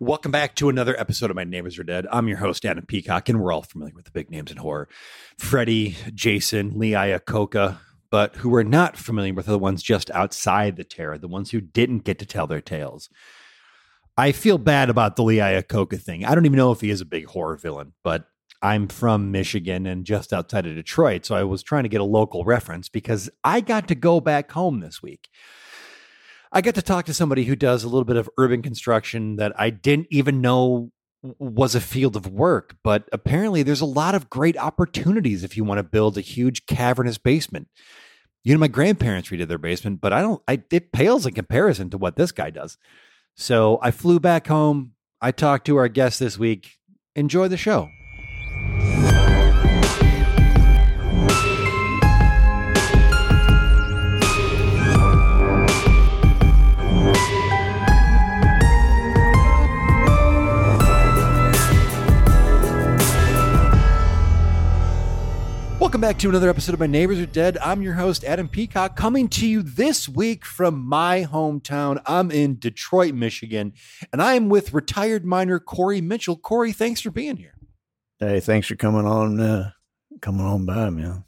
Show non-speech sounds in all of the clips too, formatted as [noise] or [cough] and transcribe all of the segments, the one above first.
Welcome back to another episode of My Neighbors Are Dead. I'm your host, Adam Peacock, and we're all familiar with the big names in horror Freddy, Jason, Lee Iacocca, but who we're not familiar with are the ones just outside the terror, the ones who didn't get to tell their tales. I feel bad about the Lee Iacocca thing. I don't even know if he is a big horror villain, but I'm from Michigan and just outside of Detroit, so I was trying to get a local reference because I got to go back home this week. I got to talk to somebody who does a little bit of urban construction that I didn't even know was a field of work, but apparently there's a lot of great opportunities if you want to build a huge cavernous basement. You know, my grandparents redid their basement, but I don't, I, it pales in comparison to what this guy does. So I flew back home. I talked to our guest this week. Enjoy the show. Welcome back to another episode of My Neighbors Are Dead. I'm your host, Adam Peacock, coming to you this week from my hometown. I'm in Detroit, Michigan, and I am with retired miner Corey Mitchell. Corey, thanks for being here. Hey, thanks for coming on, uh, coming on by, man.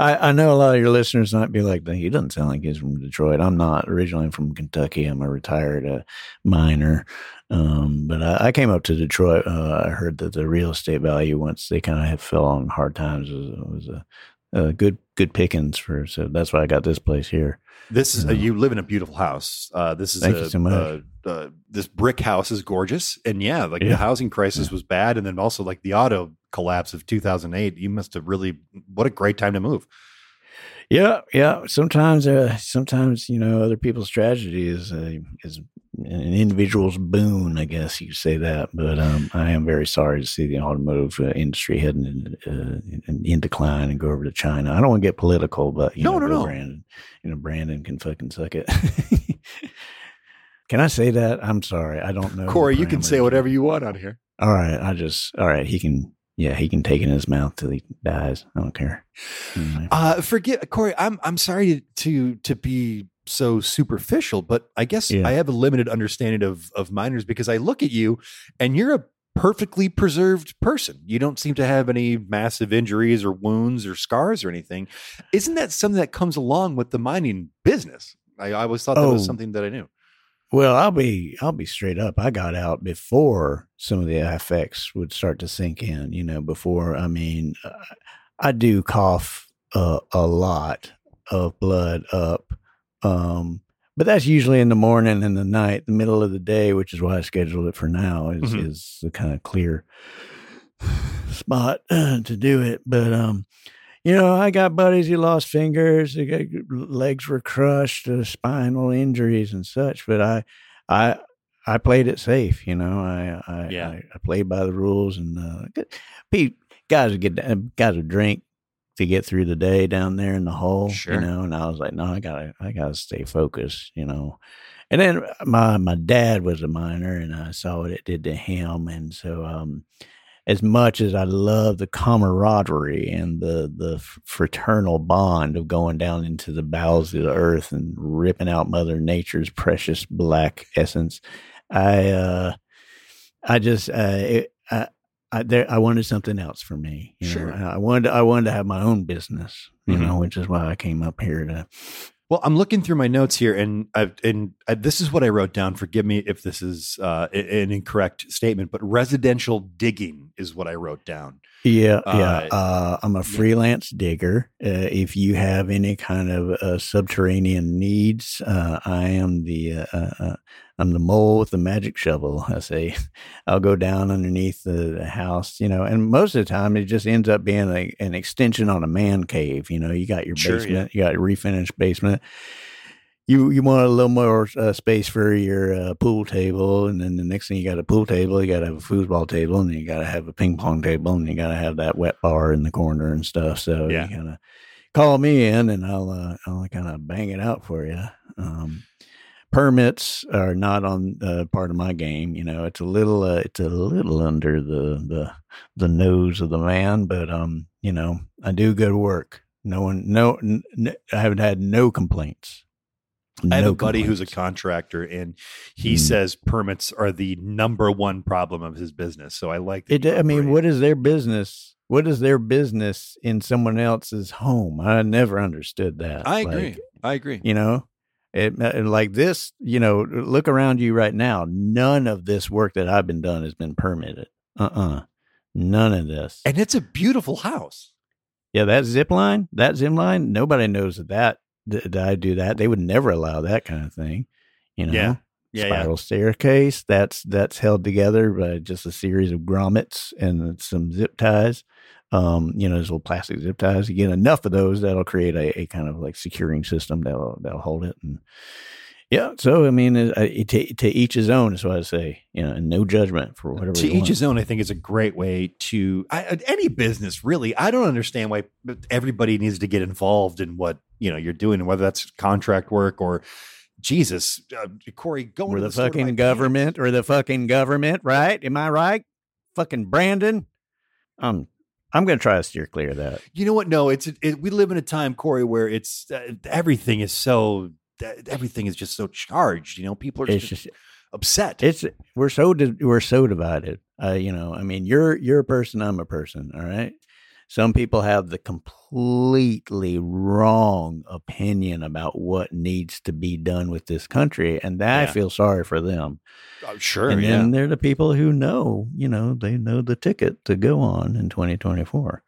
I, I know a lot of your listeners might be like, he doesn't sound like he's from Detroit. I'm not originally from Kentucky. I'm a retired uh, miner. Um, but I, I, came up to Detroit. Uh, I heard that the real estate value once they kind of fell on hard times was, was a, a, good good pickings for. So that's why I got this place here. This is uh, you live in a beautiful house. Uh, this is thank a, you so much. Uh, this brick house is gorgeous, and yeah, like Yeah. the housing crisis Yeah. was bad, and then also like the auto collapse of 2008. You must have really what a great time to move. Yeah, yeah. Sometimes, uh, sometimes you know, other people's tragedy is uh, is an individual's boon. I guess you say that. But um, I am very sorry to see the automotive uh, industry heading in, uh, in, in decline and go over to China. I don't want to get political, but you No, know, no, no. Brandon, you know, Brandon can fucking suck it. [laughs] can I say that? I'm sorry. I don't know. Corey, you can say whatever you want on here. All right. I just. All right. He can. Yeah, he can take it in his mouth till he dies. I don't care. Anyway. Uh, forget Corey. I'm I'm sorry to to be so superficial, but I guess Yeah. I have a limited understanding of of miners because I look at you and you're a perfectly preserved person. You don't seem to have any massive injuries or wounds or scars or anything. Isn't that something that comes along with the mining business? I, I always thought that was Oh. something that I knew. Well, I'll be I'll be straight up. I got out before some of the effects would start to sink in. You know, before I mean, uh, I do cough uh, a lot of blood up, um, but that's usually in the morning and the night, the middle of the day, which is why I scheduled it for now. Is Mhm. is the kind of clear [sighs] spot to do it, but um. You know, I got buddies who lost fingers, legs were crushed, uh, spinal injuries and such. But I, I, I played it safe. You know, I, I, Yeah. I, I played by the rules, and uh, good- Pete, guys would get guys would drink to get through the day down there in the hole. Sure. You know, and I was like, no, I gotta, I gotta stay focused. You know, and then my my dad was a miner, and I saw what it did to him, and so um, as much as I love the camaraderie and the the fraternal bond of going down into the bowels of the earth and ripping out Mother Nature's precious black essence, I uh, I just uh, it, I. I, there, I wanted something else for me. You Sure. know? I wanted, I wanted to have my own business. You Mhm. know, which is why I came up here to. Well, I'm looking through my notes here, and I, and I, this is what I wrote down. Forgive me if this is uh, an incorrect statement, but residential digging is what I wrote down. Yeah, Uh, yeah. Uh, I'm a freelance digger. Uh, if you have any kind of uh, subterranean needs, uh, I am the uh, uh, uh, I'm the mole with the magic shovel. I say, I'll go down underneath the, house, you know, and most of the time it just ends up being a, an extension on a man cave. You know, you got your Sure, yeah. basement, you got your refinished basement. You you want a little more uh, space for your uh, pool table, and then the next thing you got a pool table, you got to have a foosball table, and you got to have a ping pong table, and you got to have that wet bar in the corner and stuff. So Yeah. you kind of call me in, and I'll uh, I'll kind of bang it out for you. Um, permits are not on uh, part of my game. You know, it's a little uh, it's a little under the the the nose of the man, but um, you know, I do good work. No one, no, n- n- I haven't had no complaints. I have No a buddy who's a contractor, and he Mm. says permits are the number one problem of his business. So I like. that It, I mean, what is their business? What is their business in someone else's home? I never understood that. I Like, agree. I agree. you know, it uh, like this. You know, look around you right now. None of this work that I've been done has been permitted. Uh uh None of this. And it's a beautiful house. Yeah, that zip line, that zip line, nobody knows that, that that I do that. They would never allow that kind of thing. You know, Yeah. Yeah, yeah. spiral staircase. That's that's held together by just a series of grommets and some zip ties. Um, you know, those little plastic zip ties. You get enough of those, that'll create a, a kind of like securing system that'll that'll hold it. And yeah, so I mean, uh, it, to, to each his own is what I say. You know, and no judgment for whatever. to each want. his own i think is a great way to I, any business really i don't understand why everybody needs to get involved in what you know you're doing whether that's contract work or jesus uh, corey going to the, the fucking government pants. or the fucking government, right? Am I right? Fucking Brandon. Um, I'm gonna try to steer clear of that. you know what no it's it, we live in a time corey where it's uh, everything is so uh, everything is just so charged you know people are just, just upset it's we're so we're so divided. Uh, you know, I mean, you're you're a person, I'm a person. All right. Some people have the completely wrong opinion about what needs to be done with this country, and that Yeah. I feel sorry for them. Oh, sure and then there are the people who know, you know, they know the ticket to go on in 2024.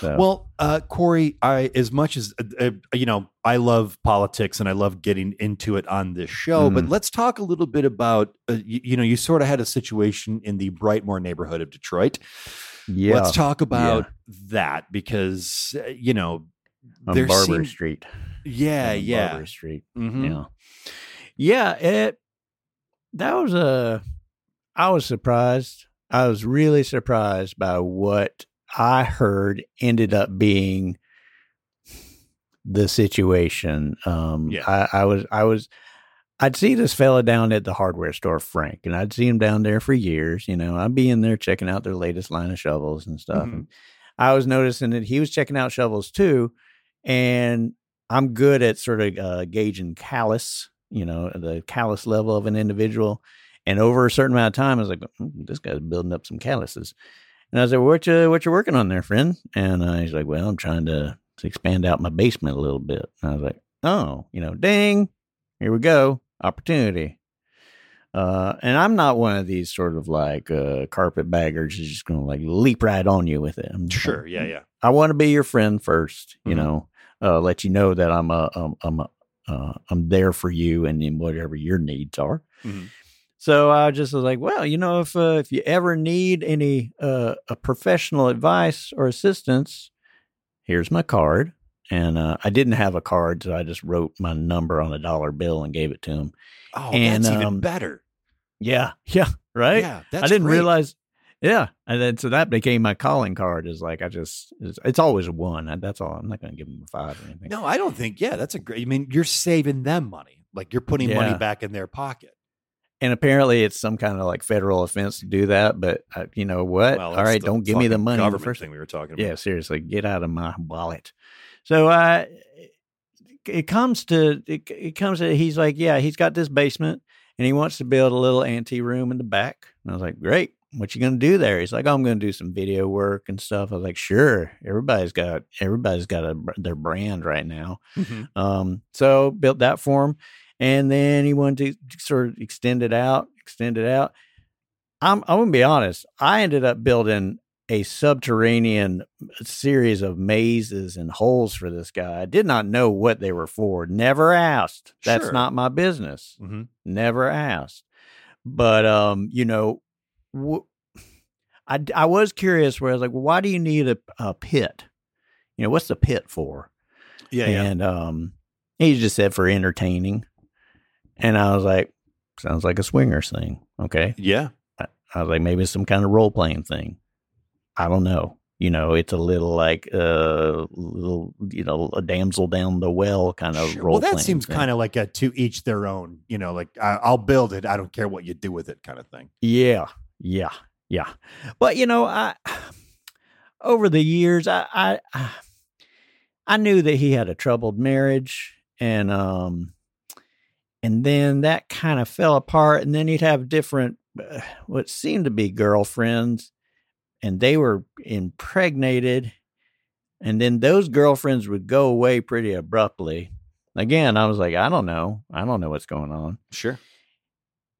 So, Well, uh, Corey, I as much as uh, uh, you know, I love politics and I love getting into it on this show. But Mhm. let's talk a little bit about uh, you, you know, you sort of had a situation in the Brightmoor neighborhood of Detroit. Yeah, Let's talk about that because uh, you know, on there Barbary Street. yeah, on yeah, Barbary Street. Mhm. Yeah. Yeah, it that was a I was surprised. I was really surprised by what I heard ended up being the situation. Um Yeah. I, I was I was I'd see this fella down at the hardware store, Frank, and I'd see him down there for years. You know, I'd be in there checking out their latest line of shovels and stuff. Mhm. And I was noticing that he was checking out shovels too. And I'm good at sort of uh, gauging callus, you know, the callus level of an individual. And over a certain amount of time, I was like, "Hmm, this guy's building up some calluses. And I was like, what you what you working on there, friend? And uh, he's like, well, I'm trying to, to expand out my basement a little bit. And I was like, oh, you know, ding, here we go, opportunity. Uh, and I'm not one of these sort of like uh, carpet baggers who's just going to like leap right on you with it. I'm sure, like, yeah, yeah. I want to be your friend first, you Mhm. know, uh, let you know that I'm a, I'm, I'm a, uh, I'm there for you and in whatever your needs are. Mhm. So I just was like, well, you know, if uh, if you ever need any uh, a professional advice or assistance, here's my card. And uh, I didn't have a card, so I just wrote my number on a dollar bill and gave it to him. Oh, And, that's even um, better, Yeah, yeah, right. Yeah, that's I didn't great. realize. Yeah, and then so that became my calling card. Is like I just it's, it's always a one. That's all. I'm not going to give him a five or anything. No, I don't think. Yeah, that's a great. I mean, you're saving them money. Like you're putting money back in their pocket. And apparently, it's some kind of like federal offense to do that. But uh, you know what? Well, all right, don't give me the money. the first thing we were talking about. Yeah, seriously, get out of my wallet. So uh it comes to it, it comes to he's like, yeah, he's got this basement and he wants to build a little ante room in the back. And I was like, great. What you gonna do there? He's like, oh, I'm gonna do some video work and stuff. I was like, sure. Everybody's got everybody's got a, their brand right now. Mhm. Um, so built that for him, and then he wanted to sort of extend it out, extend it out. I'm I'm gonna be honest. I ended up building a subterranean series of mazes and holes for this guy. I did not know what they were for. Never asked. That's Sure. not my business. Mhm. Never asked. But um, you know, w- I I was curious. Where I was like, well, why do you need a, a pit? You know, what's the pit for? Yeah, yeah. And um, he just said for entertaining. And I was like, sounds like a swingers thing. Okay. Yeah. I was like, maybe it's some kind of role playing thing. I don't know. You know, it's a little like uh little you know, a damsel down the well kind of Sure. role Well, that seems kind of like a to each their own. You know, like I, I'll build it. I don't care what you do with it, kind of thing. Yeah, yeah, yeah. But you know, I [sighs] over the years, I I I knew that he had a troubled marriage, and um, and then that kind of fell apart. And then he'd have different, uh, [sighs] what seemed to be girlfriends, and they were impregnated. And then those girlfriends would go away pretty abruptly. Again, I was like, I don't know. I don't know what's going on. Sure.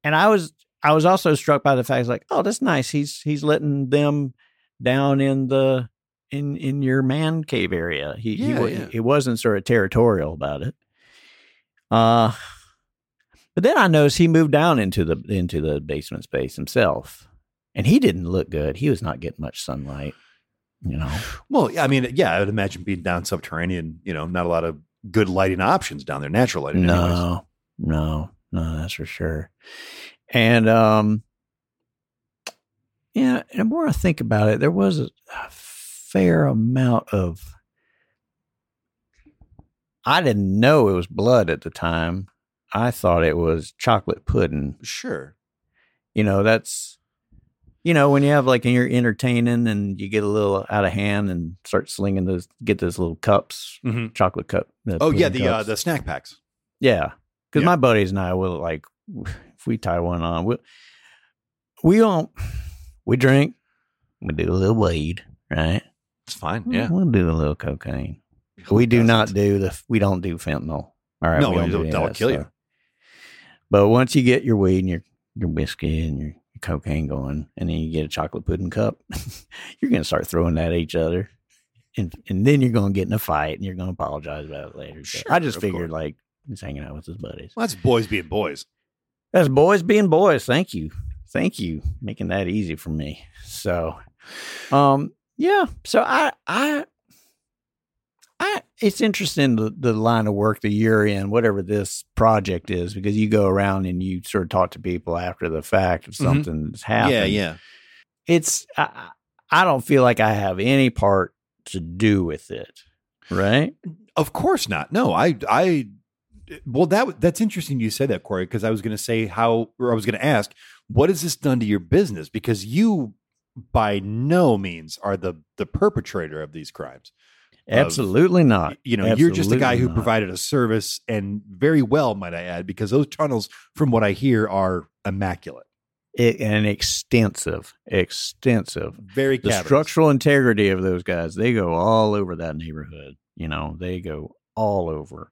And I was I was also struck by the fact like, oh, that's nice. He's he's letting them down in the in in your man cave area. He Yeah, he, yeah. he wasn't sort of territorial about it. Uh but then I noticed he moved down into the into the basement space himself. And he didn't look good. He was not getting much sunlight, you know. [sighs] Well, I mean, yeah, I would imagine being down subterranean, you know, not a lot of good lighting options down there, natural lighting. anyways. No, no, no, that's for sure. And um, yeah, and the more I think about it, there was a, a fair amount of. I didn't know it was blood at the time. I thought it was chocolate pudding. Sure. You know, that's you know when you have like and you're entertaining and you get a little out of hand and start slinging those, get those little cups, hmm chocolate cup. the Oh yeah, the uh, the snack packs. Yeah, because Yeah. my buddies and I will like [sighs] if we tie one on, we we don't [sighs] we drink, we do a little weed, right? It's fine. Yeah. we'll do a little cocaine. Who we do not doesn't? do the we don't do fentanyl. All right, No, we don't do don't- any of that'll that kill you. But once you get your weed and your your whiskey and your cocaine going, and then you get a chocolate pudding cup, [laughs] you're gonna start throwing that at each other. And, and then you're going to get in a fight and you're going to apologize about it later. Sure, I just figured course. like he's hanging out with his buddies. Well, that's boys being boys. That's boys being boys. Thank you. Thank you. Making that easy for me. So um yeah. So I I I it's interesting the, the line of work that you're in, whatever this project is, because you go around and you sort of talk to people after the fact of Mhm. something's happened. Yeah, yeah. It's I, I don't feel like I have any part to do with it. Right? Of course not. No, I, I, well, that that's interesting. You said that, Corey, because I was going to say how, or I was going to ask, what has this done to your business? Because you, by no means, are the the perpetrator of these crimes. Of- Absolutely not. You know, you're just a guy who not. provided a service, and very well, might I add, because those tunnels, from what I hear, are immaculate, it, and extensive, extensive. very the structural integrity of those guys they go all over that neighborhood you know they go all over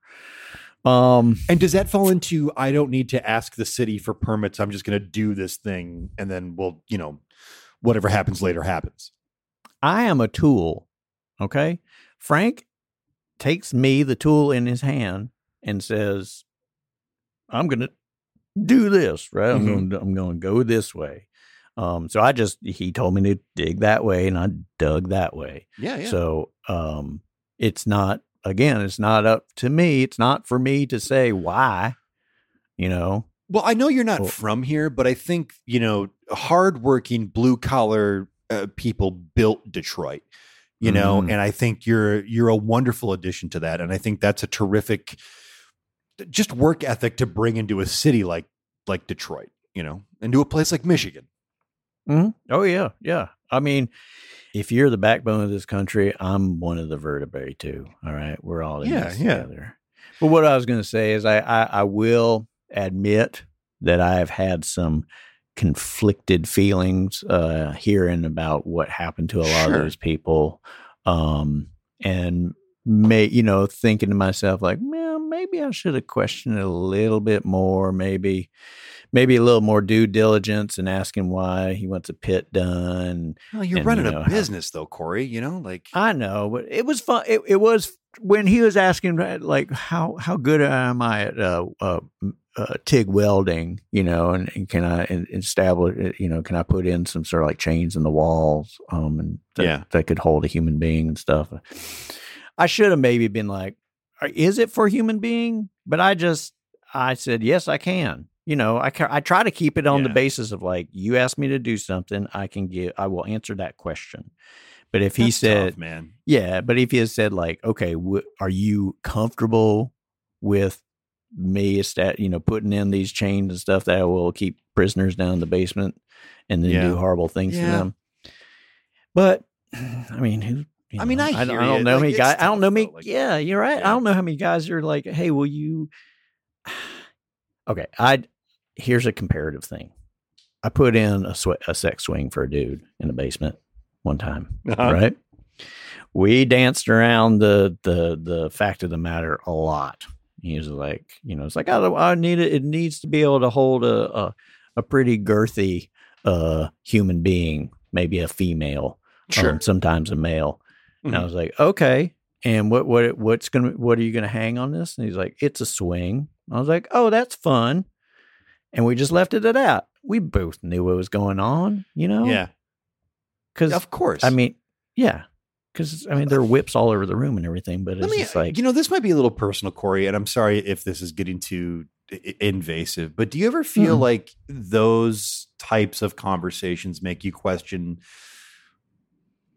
um And does that fall into I don't need to ask the city for permits? I'm just going to do this thing, and then we'll, you know, whatever happens later happens. i am a tool okay frank takes me the tool in his hand and says i'm gonna do this right i'm Mhm. gonna i'm gonna go this way um so i just he told me to dig that way and i dug that way Yeah, yeah. So um it's not again, it's not up to me. It's not for me to say why, you know. Well, I know you're not Well- from here, but I think you know, hardworking blue collar uh, people built Detroit. You know, Mm. and I think you're you're a wonderful addition to that, and I think that's a terrific, just work ethic to bring into a city like like Detroit. You know, into a place like Michigan. Mhm. Oh yeah, yeah. I mean, if you're the backbone of this country, I'm one of the vertebrae too. All right, we're all in Yeah, this yeah. together. But what I was going to say is, I, I I will admit that I have had some conflicted feelings uh hearing about what happened to a lot Sure. of those people um and may you know thinking to myself like well maybe i should have questioned it a little bit more maybe maybe a little more due diligence and asking why he wants a pit done Well, you're And, running you know, a how- business though, Corey. You know, like I know, but it was fun. It, it was when he was asking like how how good am I at uh, uh, uh, TIG welding, you know, and, and can I establish, you know, can I put in some sort of like chains in the walls, um, and that, Yeah. that could hold a human being and stuff. I should have maybe been like, is it for human being? But I just I said yes, I can. You know, I ca- I try to keep it on the basis of like you asked me to do something, I can give, I will answer that question. But if he said, tough, man. yeah, but if he had said like, okay, w- are you comfortable with me, esta- you know, putting in these chains and stuff that will keep prisoners down in the basement and then Yeah. do horrible things Yeah. to them? But I mean, who? you I mean, I don't, I don't know how Like, many guys. I don't know me. Like- yeah, you're right. Yeah. I don't know how many guys are like, hey, will you? [sighs] Okay, I here's a comparative thing. I put in a, sw- a sex swing for a dude in the basement one time, Uh-huh. right? We danced around the the the fact of the matter a lot. He was like, you know, it's like I, I need it. It needs to be able to hold a a, a pretty girthy uh human being, maybe a female, Sure. um, sometimes a male. And I Mhm. was like, okay. And what what what's gonna what are you gonna hang on this? And he's like, it's a swing. I was like, oh, that's fun. And we just left it at that. We both knew what was going on, you know. yeah. Because Of course. I mean, yeah. Because I mean, there are whips all over the room and everything, but it's me, just like, you know, this might be a little personal, Corey, and I'm sorry if this is getting too invasive, but do you ever feel Mm. like those types of conversations make you question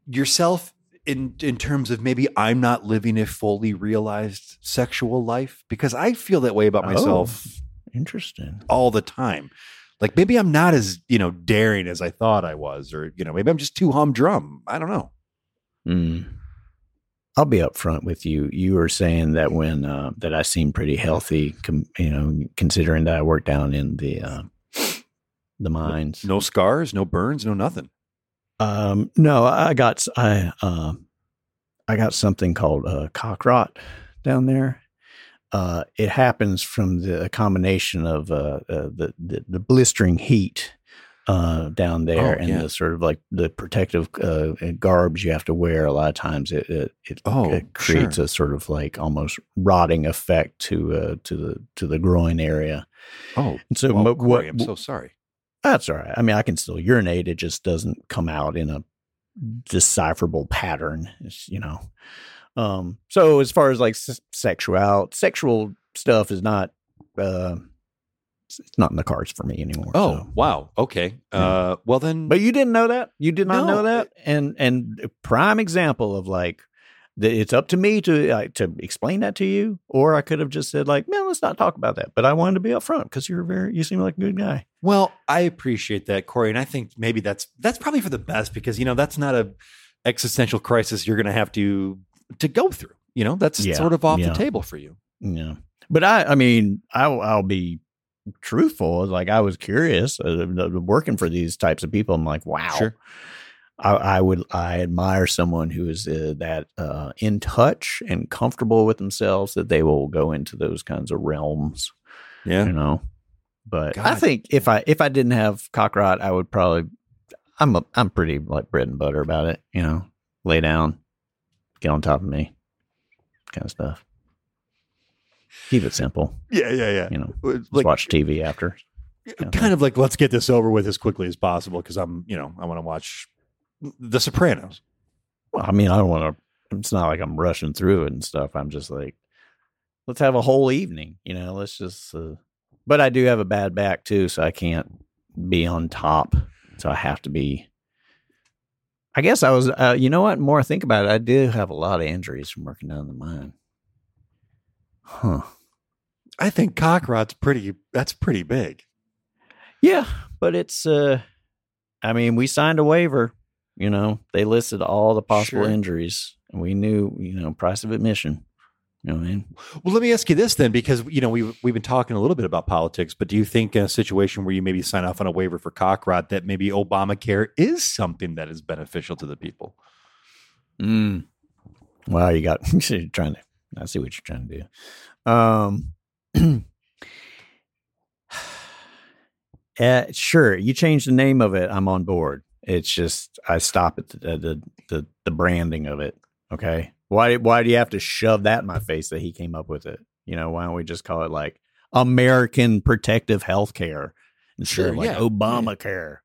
yourself in in terms of maybe I'm not living a fully realized sexual life? Because I feel that way about myself interesting. all the time. Like maybe I'm not as, you know, daring as I thought I was, or, you know, maybe I'm just too humdrum. I don't know. Mm. I'll be upfront with you. You were saying that when uh, that I seem pretty healthy, com- you know, considering that I work down in the uh, the mines. No scars, no burns, no nothing. Um, no, I got I uh, I got something called uh, cock rot down there. Uh, it happens from the combination of uh, uh, the, the the blistering heat uh, down there Oh, and yeah. the sort of like the protective uh, garbs you have to wear. A lot of times, it it, it, Oh, it creates sure. a sort of like almost rotting effect to uh, to the to the groin area. Oh, And so, well, mo- Corey, what I'm so sorry. that's all right. I mean, I can still urinate. It just doesn't come out in a decipherable pattern. It's, you know. Um, so as far as like s- sexual sexual stuff is not uh it's not in the cards for me anymore. Oh, so. wow. Okay. Uh, well then, But you didn't know that? You did not No, know that? And and a prime example of like that it's up to me to uh, to explain that to you, or I could have just said like, man, let's not talk about that. But I wanted to be upfront because you're very, you seem like a good guy. well, I appreciate that, Corey, and I think maybe that's that's probably for the best because you know that's not a existential crisis you're going to have to to go through. You know, that's Yeah, sort of off yeah. the table for you. Yeah, but I, I mean, I'll, I'll be truthful. Like I was curious, uh, working for these types of people. I'm like, wow. Sure. I, I would, I admire someone who is uh, that uh, in touch and comfortable with themselves that they will go into those kinds of realms. Yeah. You know, but I think if I if I didn't have cock rot, I would probably. I'm a, I'm pretty like bread and butter about it. You know, lay down, get on top of me, kind of stuff. Keep it simple. Yeah, yeah, yeah. You know, Like, just watch TV after. kind of like let's get this over with as quickly as possible because I'm, you know, I want to watch The Sopranos. Well, I mean, I don't want to. It's not like I'm rushing through it and stuff. I'm just like, let's have a whole evening. You know, let's just. Uh, but I do have a bad back too, so I can't be on top. So I have to be. I guess I was. Uh, you know what? More I think about it, I do have a lot of injuries from working down the mine. Huh. I think cockrod's pretty. That's pretty big. Yeah, but it's. uh I mean, we signed a waiver. You know, they listed all the possible Sure. injuries, and we knew, you know, price of admission. You know what I mean? Well, let me ask you this then, because you know we've we've been talking a little bit about politics, but do you think in a situation where you maybe sign off on a waiver for Cockrot that maybe Obamacare is something that is beneficial to the people? Mm. Wow, you got [laughs] you're trying to. I see what you're trying to do. Um, uh, [clears throat] sure, you change the name of it. I'm on board. It's just I stop at the the the, the branding of it. Okay, why why do you have to shove that in my face that he came up with it? You know, why don't we just call it like American Protective Health Care instead Sure, of like yeah, Obamacare?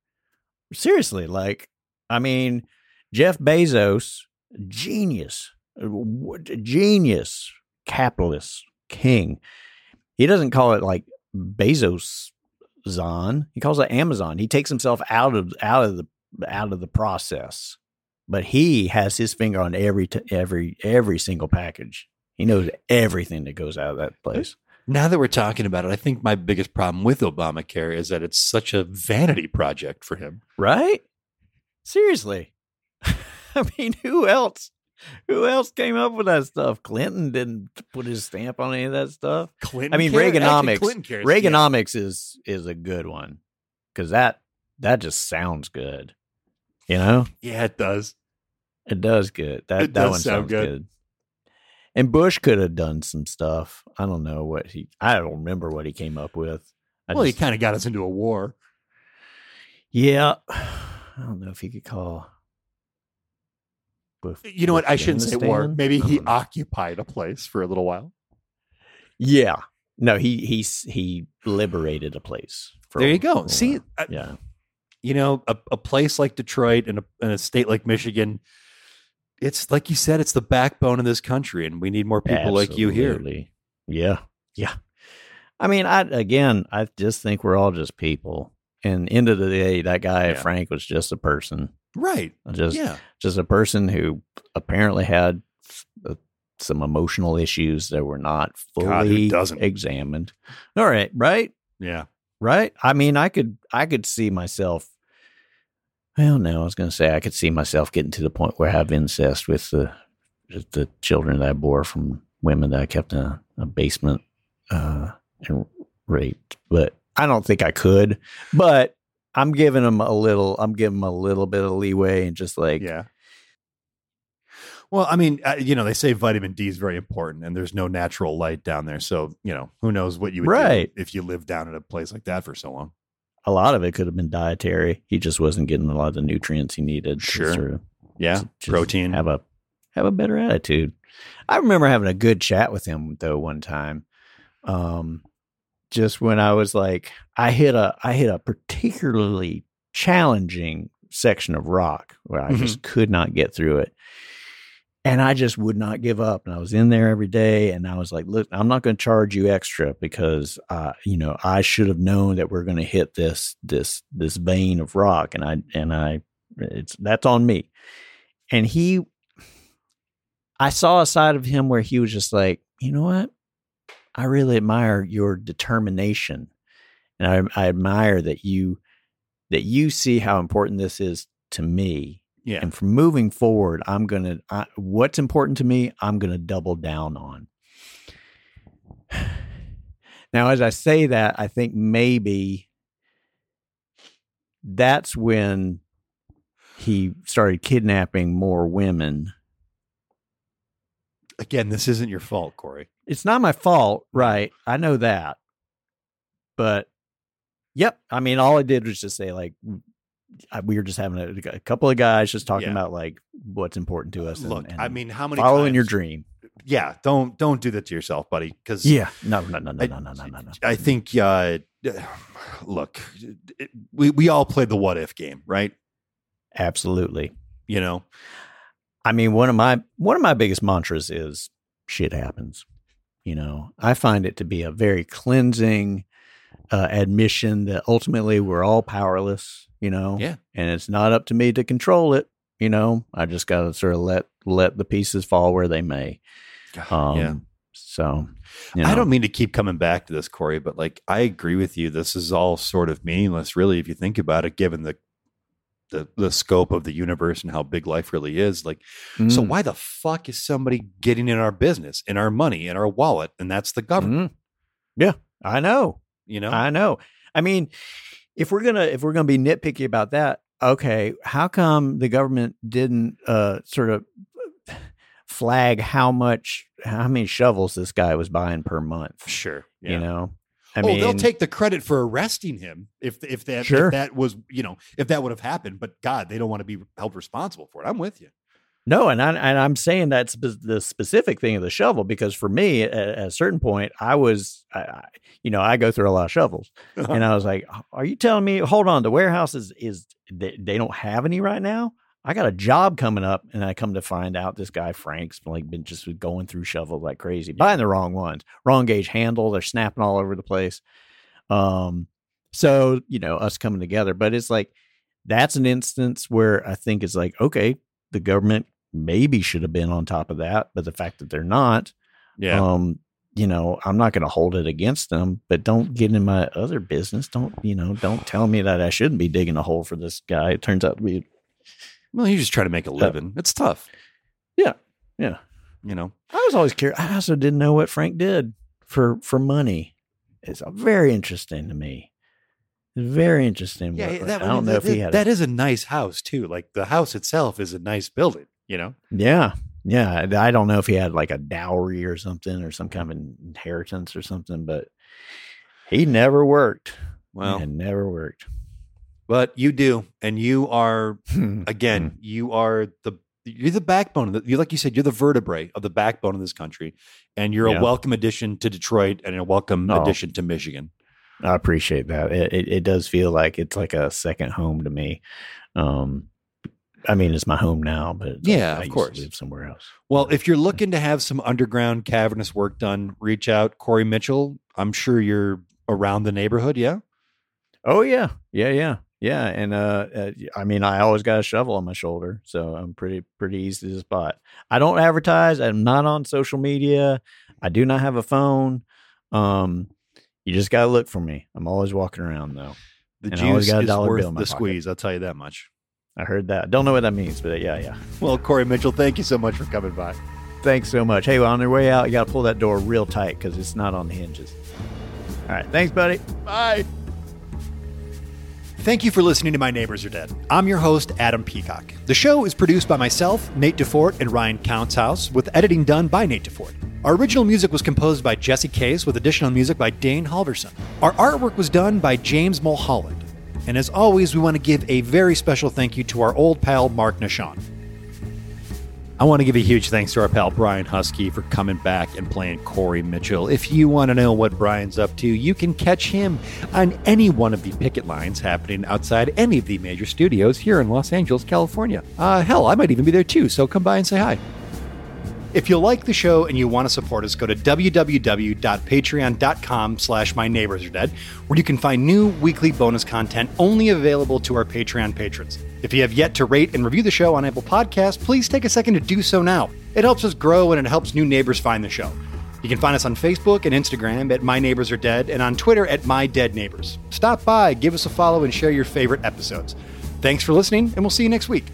Seriously, like I mean, Jeff Bezos, genius, Uh, genius, capitalist, king. He doesn't call it like Bezos Zon. He calls it Amazon. He takes himself out of out of the out of the process, but he has his finger on every t- every every single package. He knows everything that goes out of that place. Now that we're talking about it, I think my biggest problem with Obamacare is that it's such a vanity project for him. Right? Seriously. [laughs] I mean, who else? Who else came up with that stuff? Clinton didn't put his stamp on any of that stuff. Clinton I mean, actually, Reaganomics. Clinton cares. Reaganomics is is a good one because that that just sounds good. You know, Yeah. yeah, it does. it does good. That It that one sound sounds good. good. And Bush could have done some stuff. I don't know what he. I don't remember what he came up with. I well, he kind of got us into a war. yeah. [sighs] I don't know if he could call. Bush- You know what? I shouldn't say war. Maybe he don't occupied a place for a little while. Yeah. No, he he he liberated a place. for There a- you go. a See. I- uh, yeah, you know, a, a place like Detroit and a, and a state like Michigan, it's like you said, it's the backbone of this country, and we need more people like you here. Yeah, yeah. I mean, I again, I just think we're all just people. And end of the day, that guy Yeah. Frank was just a person, Right. just yeah. just a person who apparently had uh, some emotional issues that were not God, fully doesn't? examined. All right, right, Yeah. right. I mean, I could I could see myself. Well, no, I was going to say I could see myself getting to the point where I have incest with the the children that I bore from women that I kept in a, a basement uh, and raped. But I don't think I could. But I'm giving them a little. I'm giving them a little bit of leeway and just like Yeah. Well, I mean, uh, you know, they say vitamin D is very important, and there's no natural light down there. So, you know, who knows what you would Right. if you lived down in a place like that for so long. a lot of it could have been dietary. He just wasn't getting a lot of the nutrients he needed. Sure. sort of Yeah. Protein. have a have a better attitude. I remember having a good chat with him though one time. Um just when I was like I hit a I hit a particularly challenging section of rock where I Mhm. just could not get through it. And I just would not give up. And I was in there every day. And I was like, look, I'm not going to charge you extra because, uh, you know, I should have known that we're going to hit this, this, this vein of rock. And I, and I, it's, that's on me. And he, I saw a side of him where he was just like, you know what? I really admire your determination. And I, I admire that you, that you see how important this is to me Yeah. and from moving forward i'm gonna I, what's important to me i'm gonna double down on now as i say that i think maybe that's when he started kidnapping more women Again, this isn't your fault, Corey. It's not my fault right i know that but yep i mean all i did was just say like we were just having a, a couple of guys just talking Yeah. about like what's important to us Look, and I mean, how many following your dream Yeah, don't don't do that to yourself, buddy. Because Yeah. No, no, no, no, I- no, no, no, no, no. I think, uh, [sighs] look, it, we we all played the what if game, right? Absolutely. You know, I mean, one of my one of my biggest mantras is shit happens. You know, I find it to be a very cleansing uh, admission that ultimately we're all powerless. You know, Yeah. and it's not up to me to control it. You know, I just got to sort of let let the pieces fall where they may. Um, yeah. So, you I don't mean to keep coming back to this, Corey, but like I agree with you. This is all sort of meaningless, really, if you think about it, given the the the scope of the universe and how big life really is. Like, so Mm, why the fuck is somebody getting in our business, in our money, in our wallet, and that's the government? mm. Yeah, I know. You know, I know. I mean, if we're gonna if we're gonna be nitpicky about that, okay, how come the government didn't uh sort of flag how much how many shovels this guy was buying per month? sure. Yeah. You know, I oh, mean, they'll take the credit for arresting him if if that Sure. if that was you know if that would have happened. But God, they don't want to be held responsible for it. I'm with you. No, and I and I'm saying that's spe- the specific thing of the shovel because for me, at, at a certain point, I was, I, I, you know, I go through a lot of shovels, uh-huh. and I was like, "Are you telling me? Hold on, the warehouse is is they, they don't have any right now? I got a job coming up, and I come to find out this guy Frank's like been just going through shovels like crazy, buying the wrong ones, wrong gauge handle, they're snapping all over the place. Um, so you know, us coming together, but it's like that's an instance where I think it's like, okay, the government maybe should have been on top of that, but the fact that they're not, yeah. um, you know, I'm not going to hold it against them, but don't get in my other business. Don't, you know, don't tell me that I shouldn't be digging a hole for this guy. It turns out to be, well, you just try to make a living. It's tough. yeah, Yeah. You know, I was always curious. I also didn't know what Frank did for for money. It's very interesting to me. It's very interesting. yeah, what- that, I don't know if he had. that is a nice house too. Like the house itself is a nice building. You know, yeah, yeah. I don't know if he had like a dowry or something or some kind of inheritance or something, but he never worked. well, he never worked. But you do, and you are again, Hmm. you are the you're the backbone of the, you like you said, you're the vertebrae of the backbone of this country, and you're Yeah. a welcome addition to Detroit and a welcome Oh. addition to Michigan. I appreciate that. It, it it does feel like it's like a second home to me. Um, I mean, it's my home now, but Yeah, like I of course. live somewhere else. Well, if you're looking to have some underground cavernous work done, reach out, Corey Mitchell. I'm sure you're around the neighborhood. Yeah. Oh yeah, yeah, yeah, yeah. And uh, uh, I mean, I always got a shovel on my shoulder, so I'm pretty pretty easy to spot. I don't advertise. I'm not on social media. I do not have a phone. Um, you just gotta look for me. I'm always walking around though. The And juice is worth the pocket. squeeze. I'll tell you that much. I heard that. Don't know what that means, but yeah, yeah. [laughs] Well, Corey Mitchell, thank you so much for coming by. Thanks so much. Hey, well, on your way out, you got to pull that door real tight because it's not on the hinges. All right. Thanks, buddy. Bye. Thank you for listening to My Neighbors Are Dead. I'm your host, Adam Peacock. The show is produced by myself, Nate DeFort, and Ryan Countshouse, with editing done by Nate DeFort. Our original music was composed by Jesse Case, with additional music by Dane Halverson. Our artwork was done by James Mulholland. And as always, we want to give a very special thank you to our old pal, Mark Nashon. I want to give a huge thanks to our pal Brian Huskey for coming back and playing Corey Mitchell. If you want to know what Brian's up to, you can catch him on any one of the picket lines happening outside any of the major studios here in Los Angeles, California. Uh, hell, I might even be there too, so come by and say hi. If you like the show and you want to support us, go to www.patreon.com slash my neighbors are dead, where you can find new weekly bonus content only available to our Patreon patrons. If you have yet to rate and review the show on Apple Podcasts, please take a second to do so now. It helps us grow and it helps new neighbors find the show. You can find us on Facebook and Instagram at My Neighbors Are Dead and on Twitter at My Dead Neighbors. Stop by, give us a follow, and share your favorite episodes. Thanks for listening, and we'll see you next week.